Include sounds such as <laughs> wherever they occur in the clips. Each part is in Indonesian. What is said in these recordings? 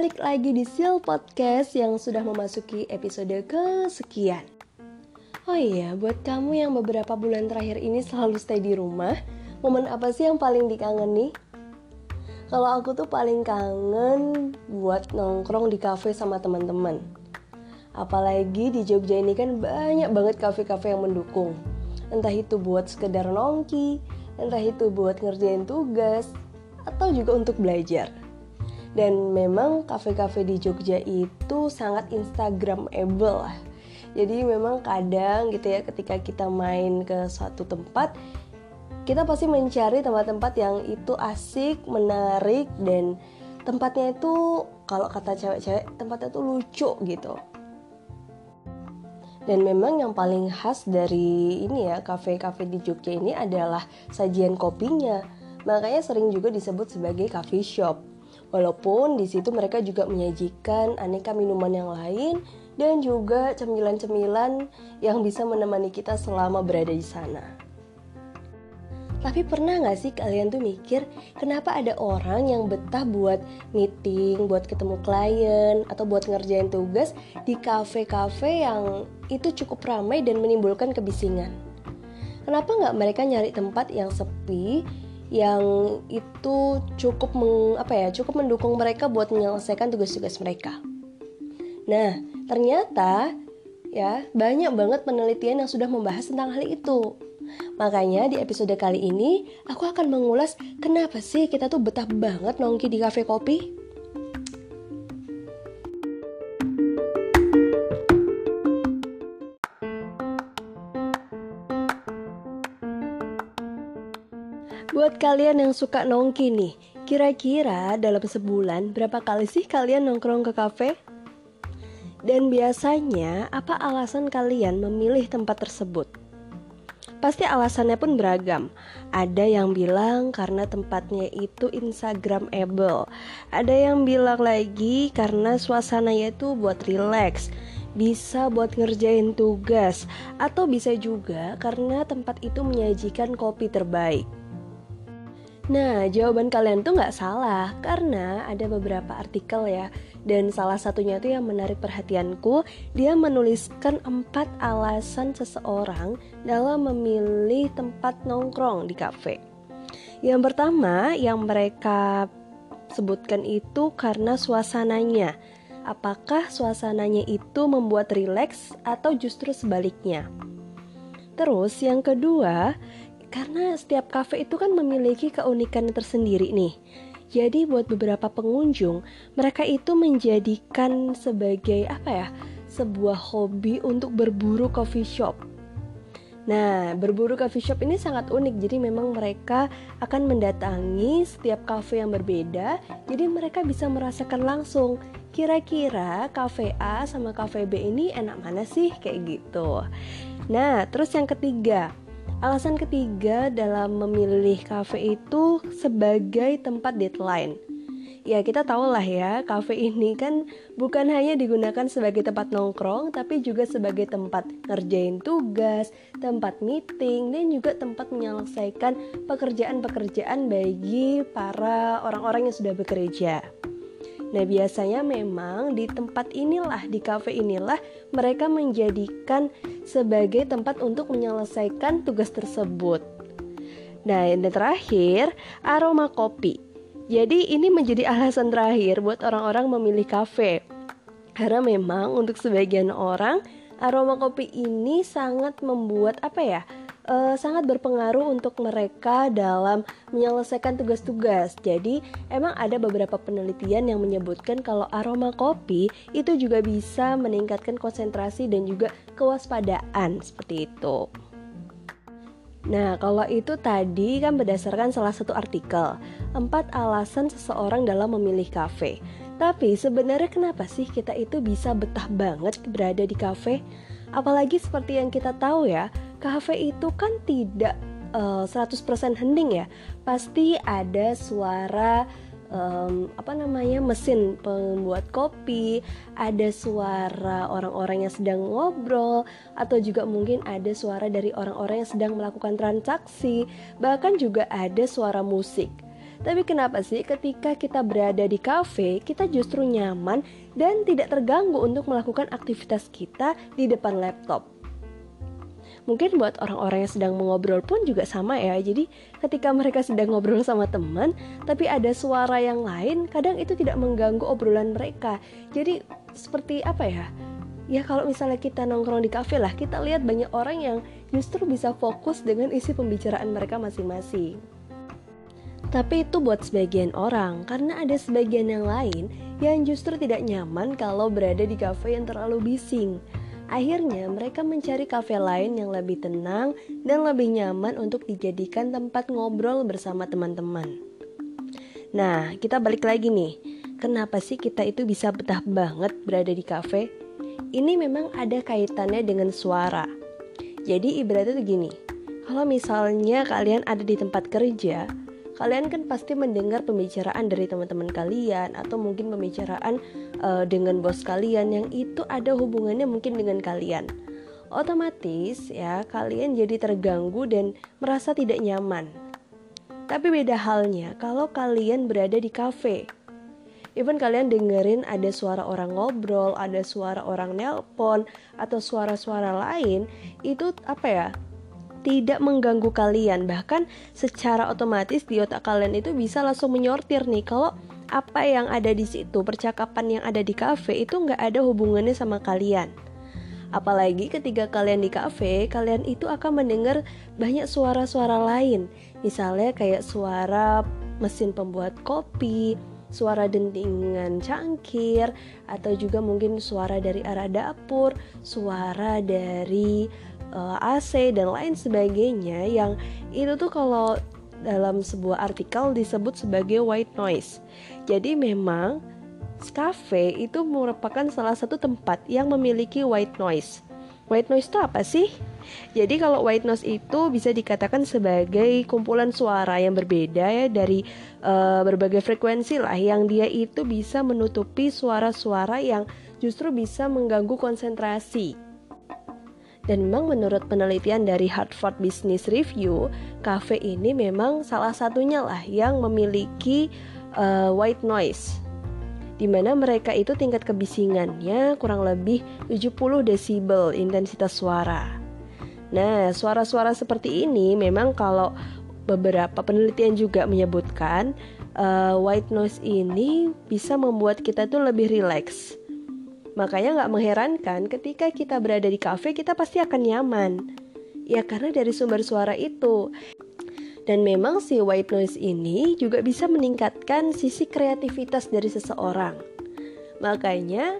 balik lagi di Seal Podcast yang sudah memasuki episode kesekian. Oh iya, buat kamu yang beberapa bulan terakhir ini selalu stay di rumah, momen apa sih yang paling dikangeni? Kalau aku tuh paling kangen buat nongkrong di cafe sama teman-teman. Apalagi di Jogja ini kan banyak banget kafe-kafe yang mendukung. Entah itu buat sekedar nongki, entah itu buat ngerjain tugas, atau juga untuk belajar dan memang kafe-kafe di Jogja itu sangat instagramable lah jadi memang kadang gitu ya ketika kita main ke suatu tempat kita pasti mencari tempat-tempat yang itu asik, menarik dan tempatnya itu kalau kata cewek-cewek tempatnya itu lucu gitu. Dan memang yang paling khas dari ini ya kafe-kafe di Jogja ini adalah sajian kopinya. Makanya sering juga disebut sebagai coffee shop. Walaupun di situ mereka juga menyajikan aneka minuman yang lain dan juga cemilan-cemilan yang bisa menemani kita selama berada di sana. Tapi pernah gak sih kalian tuh mikir kenapa ada orang yang betah buat meeting, buat ketemu klien, atau buat ngerjain tugas di kafe-kafe yang itu cukup ramai dan menimbulkan kebisingan? Kenapa nggak mereka nyari tempat yang sepi, yang itu cukup meng, apa ya cukup mendukung mereka buat menyelesaikan tugas-tugas mereka. Nah, ternyata ya banyak banget penelitian yang sudah membahas tentang hal itu. Makanya di episode kali ini aku akan mengulas kenapa sih kita tuh betah banget nongki di kafe kopi. Buat kalian yang suka nongki nih, kira-kira dalam sebulan berapa kali sih kalian nongkrong ke kafe? Dan biasanya apa alasan kalian memilih tempat tersebut? Pasti alasannya pun beragam. Ada yang bilang karena tempatnya itu Instagramable. Ada yang bilang lagi karena suasananya itu buat relax bisa buat ngerjain tugas, atau bisa juga karena tempat itu menyajikan kopi terbaik. Nah, jawaban kalian tuh nggak salah karena ada beberapa artikel ya dan salah satunya itu yang menarik perhatianku dia menuliskan empat alasan seseorang dalam memilih tempat nongkrong di kafe. Yang pertama yang mereka sebutkan itu karena suasananya. Apakah suasananya itu membuat rileks atau justru sebaliknya? Terus yang kedua, karena setiap kafe itu kan memiliki keunikan tersendiri nih. Jadi buat beberapa pengunjung, mereka itu menjadikan sebagai apa ya? sebuah hobi untuk berburu coffee shop. Nah, berburu coffee shop ini sangat unik. Jadi memang mereka akan mendatangi setiap kafe yang berbeda. Jadi mereka bisa merasakan langsung kira-kira kafe A sama kafe B ini enak mana sih kayak gitu. Nah, terus yang ketiga, Alasan ketiga dalam memilih kafe itu sebagai tempat deadline. Ya kita tahu lah ya, kafe ini kan bukan hanya digunakan sebagai tempat nongkrong, tapi juga sebagai tempat ngerjain tugas, tempat meeting, dan juga tempat menyelesaikan pekerjaan-pekerjaan bagi para orang-orang yang sudah bekerja. Nah, biasanya memang di tempat inilah, di cafe inilah mereka menjadikan sebagai tempat untuk menyelesaikan tugas tersebut. Nah, yang terakhir, aroma kopi. Jadi, ini menjadi alasan terakhir buat orang-orang memilih kafe. Karena memang untuk sebagian orang, aroma kopi ini sangat membuat apa ya? Uh, sangat berpengaruh untuk mereka dalam menyelesaikan tugas-tugas. Jadi, emang ada beberapa penelitian yang menyebutkan kalau aroma kopi itu juga bisa meningkatkan konsentrasi dan juga kewaspadaan seperti itu. Nah, kalau itu tadi kan berdasarkan salah satu artikel, empat alasan seseorang dalam memilih kafe. Tapi sebenarnya kenapa sih kita itu bisa betah banget berada di kafe? Apalagi seperti yang kita tahu ya, kafe itu kan tidak uh, eh, 100% hening ya. Pasti ada suara um, apa namanya mesin pembuat kopi, ada suara orang-orang yang sedang ngobrol, atau juga mungkin ada suara dari orang-orang yang sedang melakukan transaksi, bahkan juga ada suara musik. Tapi kenapa sih ketika kita berada di kafe, kita justru nyaman dan tidak terganggu untuk melakukan aktivitas kita di depan laptop? Mungkin buat orang-orang yang sedang mengobrol pun juga sama ya. Jadi ketika mereka sedang ngobrol sama teman, tapi ada suara yang lain, kadang itu tidak mengganggu obrolan mereka. Jadi seperti apa ya? ya kalau misalnya kita nongkrong di kafe lah kita lihat banyak orang yang justru bisa fokus dengan isi pembicaraan mereka masing-masing tapi itu buat sebagian orang karena ada sebagian yang lain yang justru tidak nyaman kalau berada di kafe yang terlalu bising Akhirnya mereka mencari kafe lain yang lebih tenang dan lebih nyaman untuk dijadikan tempat ngobrol bersama teman-teman. Nah, kita balik lagi nih. Kenapa sih kita itu bisa betah banget berada di kafe? ini memang ada kaitannya dengan suara. Jadi ibaratnya tuh gini, kalau misalnya kalian ada di tempat kerja, kalian kan pasti mendengar pembicaraan dari teman-teman kalian atau mungkin pembicaraan uh, dengan bos kalian yang itu ada hubungannya mungkin dengan kalian. Otomatis ya kalian jadi terganggu dan merasa tidak nyaman. Tapi beda halnya kalau kalian berada di kafe even kalian dengerin ada suara orang ngobrol, ada suara orang nelpon atau suara-suara lain, itu apa ya? Tidak mengganggu kalian, bahkan secara otomatis di otak kalian itu bisa langsung menyortir nih kalau apa yang ada di situ, percakapan yang ada di kafe itu nggak ada hubungannya sama kalian. Apalagi ketika kalian di kafe, kalian itu akan mendengar banyak suara-suara lain. Misalnya kayak suara mesin pembuat kopi, suara dentingan cangkir atau juga mungkin suara dari arah dapur, suara dari uh, eh, AC dan lain sebagainya yang itu tuh kalau dalam sebuah artikel disebut sebagai white noise. Jadi memang cafe itu merupakan salah satu tempat yang memiliki white noise. White noise itu apa sih? Jadi kalau white noise itu bisa dikatakan sebagai kumpulan suara yang berbeda ya dari uh, berbagai frekuensi lah yang dia itu bisa menutupi suara-suara yang justru bisa mengganggu konsentrasi. Dan memang menurut penelitian dari Harvard Business Review, cafe ini memang salah satunya lah yang memiliki uh, white noise di mana mereka itu tingkat kebisingannya kurang lebih 70 desibel intensitas suara. Nah, suara-suara seperti ini memang kalau beberapa penelitian juga menyebutkan uh, white noise ini bisa membuat kita tuh lebih rileks. Makanya nggak mengherankan ketika kita berada di kafe kita pasti akan nyaman. Ya karena dari sumber suara itu. Dan memang si white noise ini juga bisa meningkatkan sisi kreativitas dari seseorang. Makanya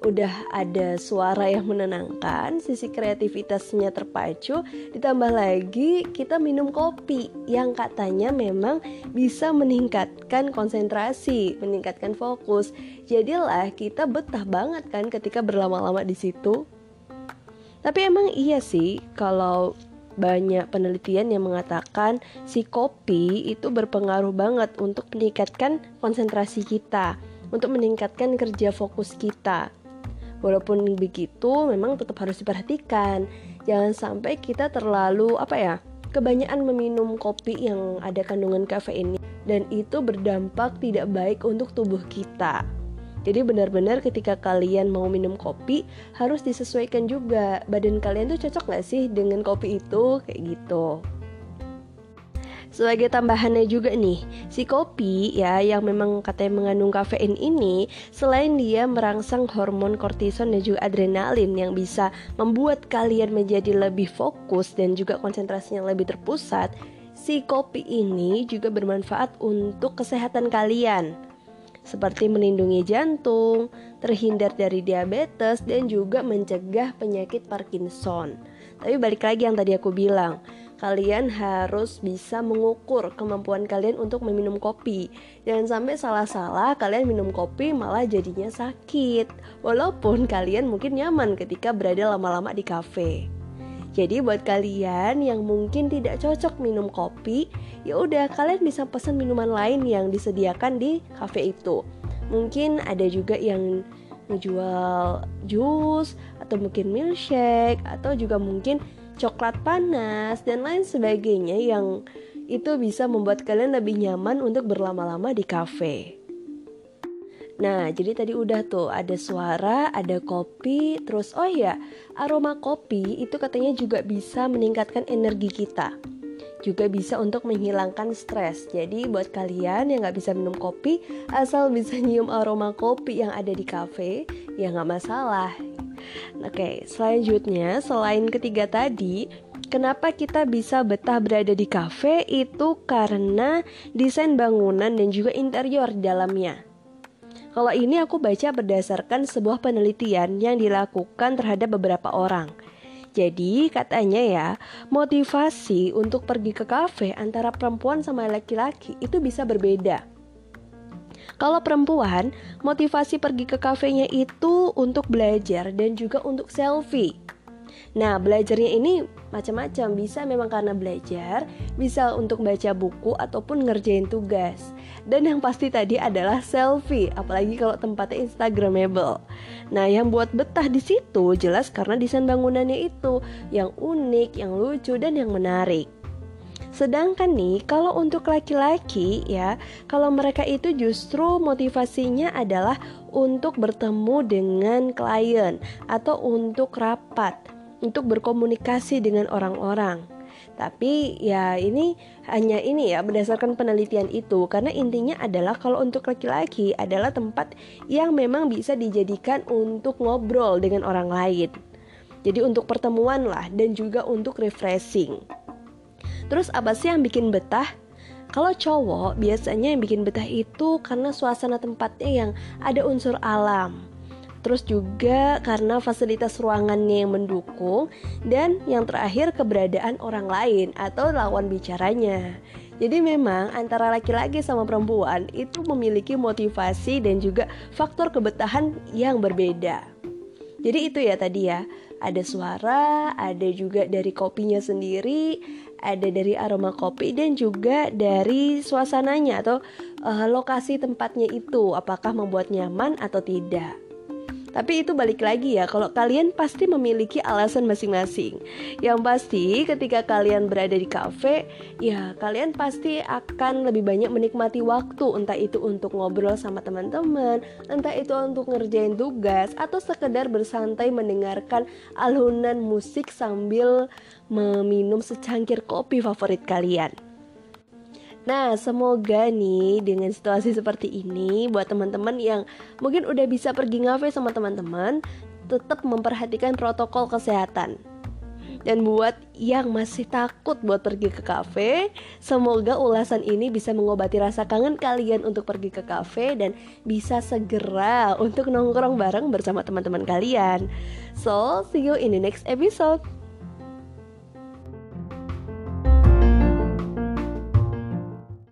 udah ada suara yang menenangkan, sisi kreativitasnya terpacu, ditambah lagi kita minum kopi yang katanya memang bisa meningkatkan konsentrasi, meningkatkan fokus. Jadilah kita betah banget kan ketika berlama-lama di situ. Tapi emang iya sih kalau banyak penelitian yang mengatakan si kopi itu berpengaruh banget untuk meningkatkan konsentrasi kita, untuk meningkatkan kerja fokus kita. Walaupun begitu, memang tetap harus diperhatikan. Jangan sampai kita terlalu apa ya, kebanyakan meminum kopi yang ada kandungan kafein dan itu berdampak tidak baik untuk tubuh kita. Jadi benar-benar ketika kalian mau minum kopi harus disesuaikan juga badan kalian tuh cocok gak sih dengan kopi itu kayak gitu. Sebagai tambahannya juga nih, si kopi ya yang memang katanya mengandung kafein ini selain dia merangsang hormon kortison dan juga adrenalin yang bisa membuat kalian menjadi lebih fokus dan juga konsentrasinya lebih terpusat, si kopi ini juga bermanfaat untuk kesehatan kalian seperti melindungi jantung, terhindar dari diabetes, dan juga mencegah penyakit Parkinson. Tapi balik lagi yang tadi aku bilang, kalian harus bisa mengukur kemampuan kalian untuk meminum kopi. Jangan sampai salah-salah kalian minum kopi malah jadinya sakit. Walaupun kalian mungkin nyaman ketika berada lama-lama di kafe. Jadi buat kalian yang mungkin tidak cocok minum kopi, ya udah kalian bisa pesan minuman lain yang disediakan di cafe itu. Mungkin ada juga yang menjual jus atau mungkin milkshake atau juga mungkin coklat panas dan lain sebagainya yang itu bisa membuat kalian lebih nyaman untuk berlama-lama di kafe. Nah, jadi tadi udah tuh ada suara, ada kopi, terus oh ya, aroma kopi itu katanya juga bisa meningkatkan energi kita. Juga bisa untuk menghilangkan stres. Jadi buat kalian yang nggak bisa minum kopi, asal bisa <laughs> nyium aroma kopi yang ada di kafe, ya nggak masalah. Oke, selanjutnya selain ketiga tadi, Kenapa kita bisa betah berada di kafe itu karena desain bangunan dan juga interior di dalamnya. Kalau ini aku baca berdasarkan sebuah penelitian yang dilakukan terhadap beberapa orang. Jadi katanya ya, motivasi untuk pergi ke kafe antara perempuan sama laki-laki itu bisa berbeda. Kalau perempuan, motivasi pergi ke kafenya itu untuk belajar dan juga untuk selfie. Nah, belajarnya ini macam-macam. Bisa memang karena belajar, bisa untuk baca buku ataupun ngerjain tugas. Dan yang pasti tadi adalah selfie, apalagi kalau tempatnya instagramable. Nah, yang buat betah di situ jelas karena desain bangunannya itu yang unik, yang lucu dan yang menarik. Sedangkan nih, kalau untuk laki-laki ya, kalau mereka itu justru motivasinya adalah untuk bertemu dengan klien atau untuk rapat untuk berkomunikasi dengan orang-orang. Tapi ya ini hanya ini ya berdasarkan penelitian itu karena intinya adalah kalau untuk laki-laki adalah tempat yang memang bisa dijadikan untuk ngobrol dengan orang lain. Jadi untuk pertemuan lah dan juga untuk refreshing. Terus apa sih yang bikin betah? Kalau cowok biasanya yang bikin betah itu karena suasana tempatnya yang ada unsur alam terus juga karena fasilitas ruangannya yang mendukung, dan yang terakhir keberadaan orang lain atau lawan bicaranya. Jadi memang antara laki-laki sama perempuan itu memiliki motivasi dan juga faktor kebetahan yang berbeda. Jadi itu ya tadi ya, ada suara, ada juga dari kopinya sendiri, ada dari aroma kopi dan juga dari suasananya atau uh, lokasi tempatnya itu apakah membuat nyaman atau tidak. Tapi itu balik lagi ya, kalau kalian pasti memiliki alasan masing-masing. Yang pasti ketika kalian berada di kafe, ya kalian pasti akan lebih banyak menikmati waktu, entah itu untuk ngobrol sama teman-teman, entah itu untuk ngerjain tugas, atau sekedar bersantai mendengarkan alunan musik sambil meminum secangkir kopi favorit kalian. Nah, semoga nih dengan situasi seperti ini buat teman-teman yang mungkin udah bisa pergi ngafe sama teman-teman, tetap memperhatikan protokol kesehatan. Dan buat yang masih takut buat pergi ke kafe, semoga ulasan ini bisa mengobati rasa kangen kalian untuk pergi ke kafe dan bisa segera untuk nongkrong bareng bersama teman-teman kalian. So, see you in the next episode.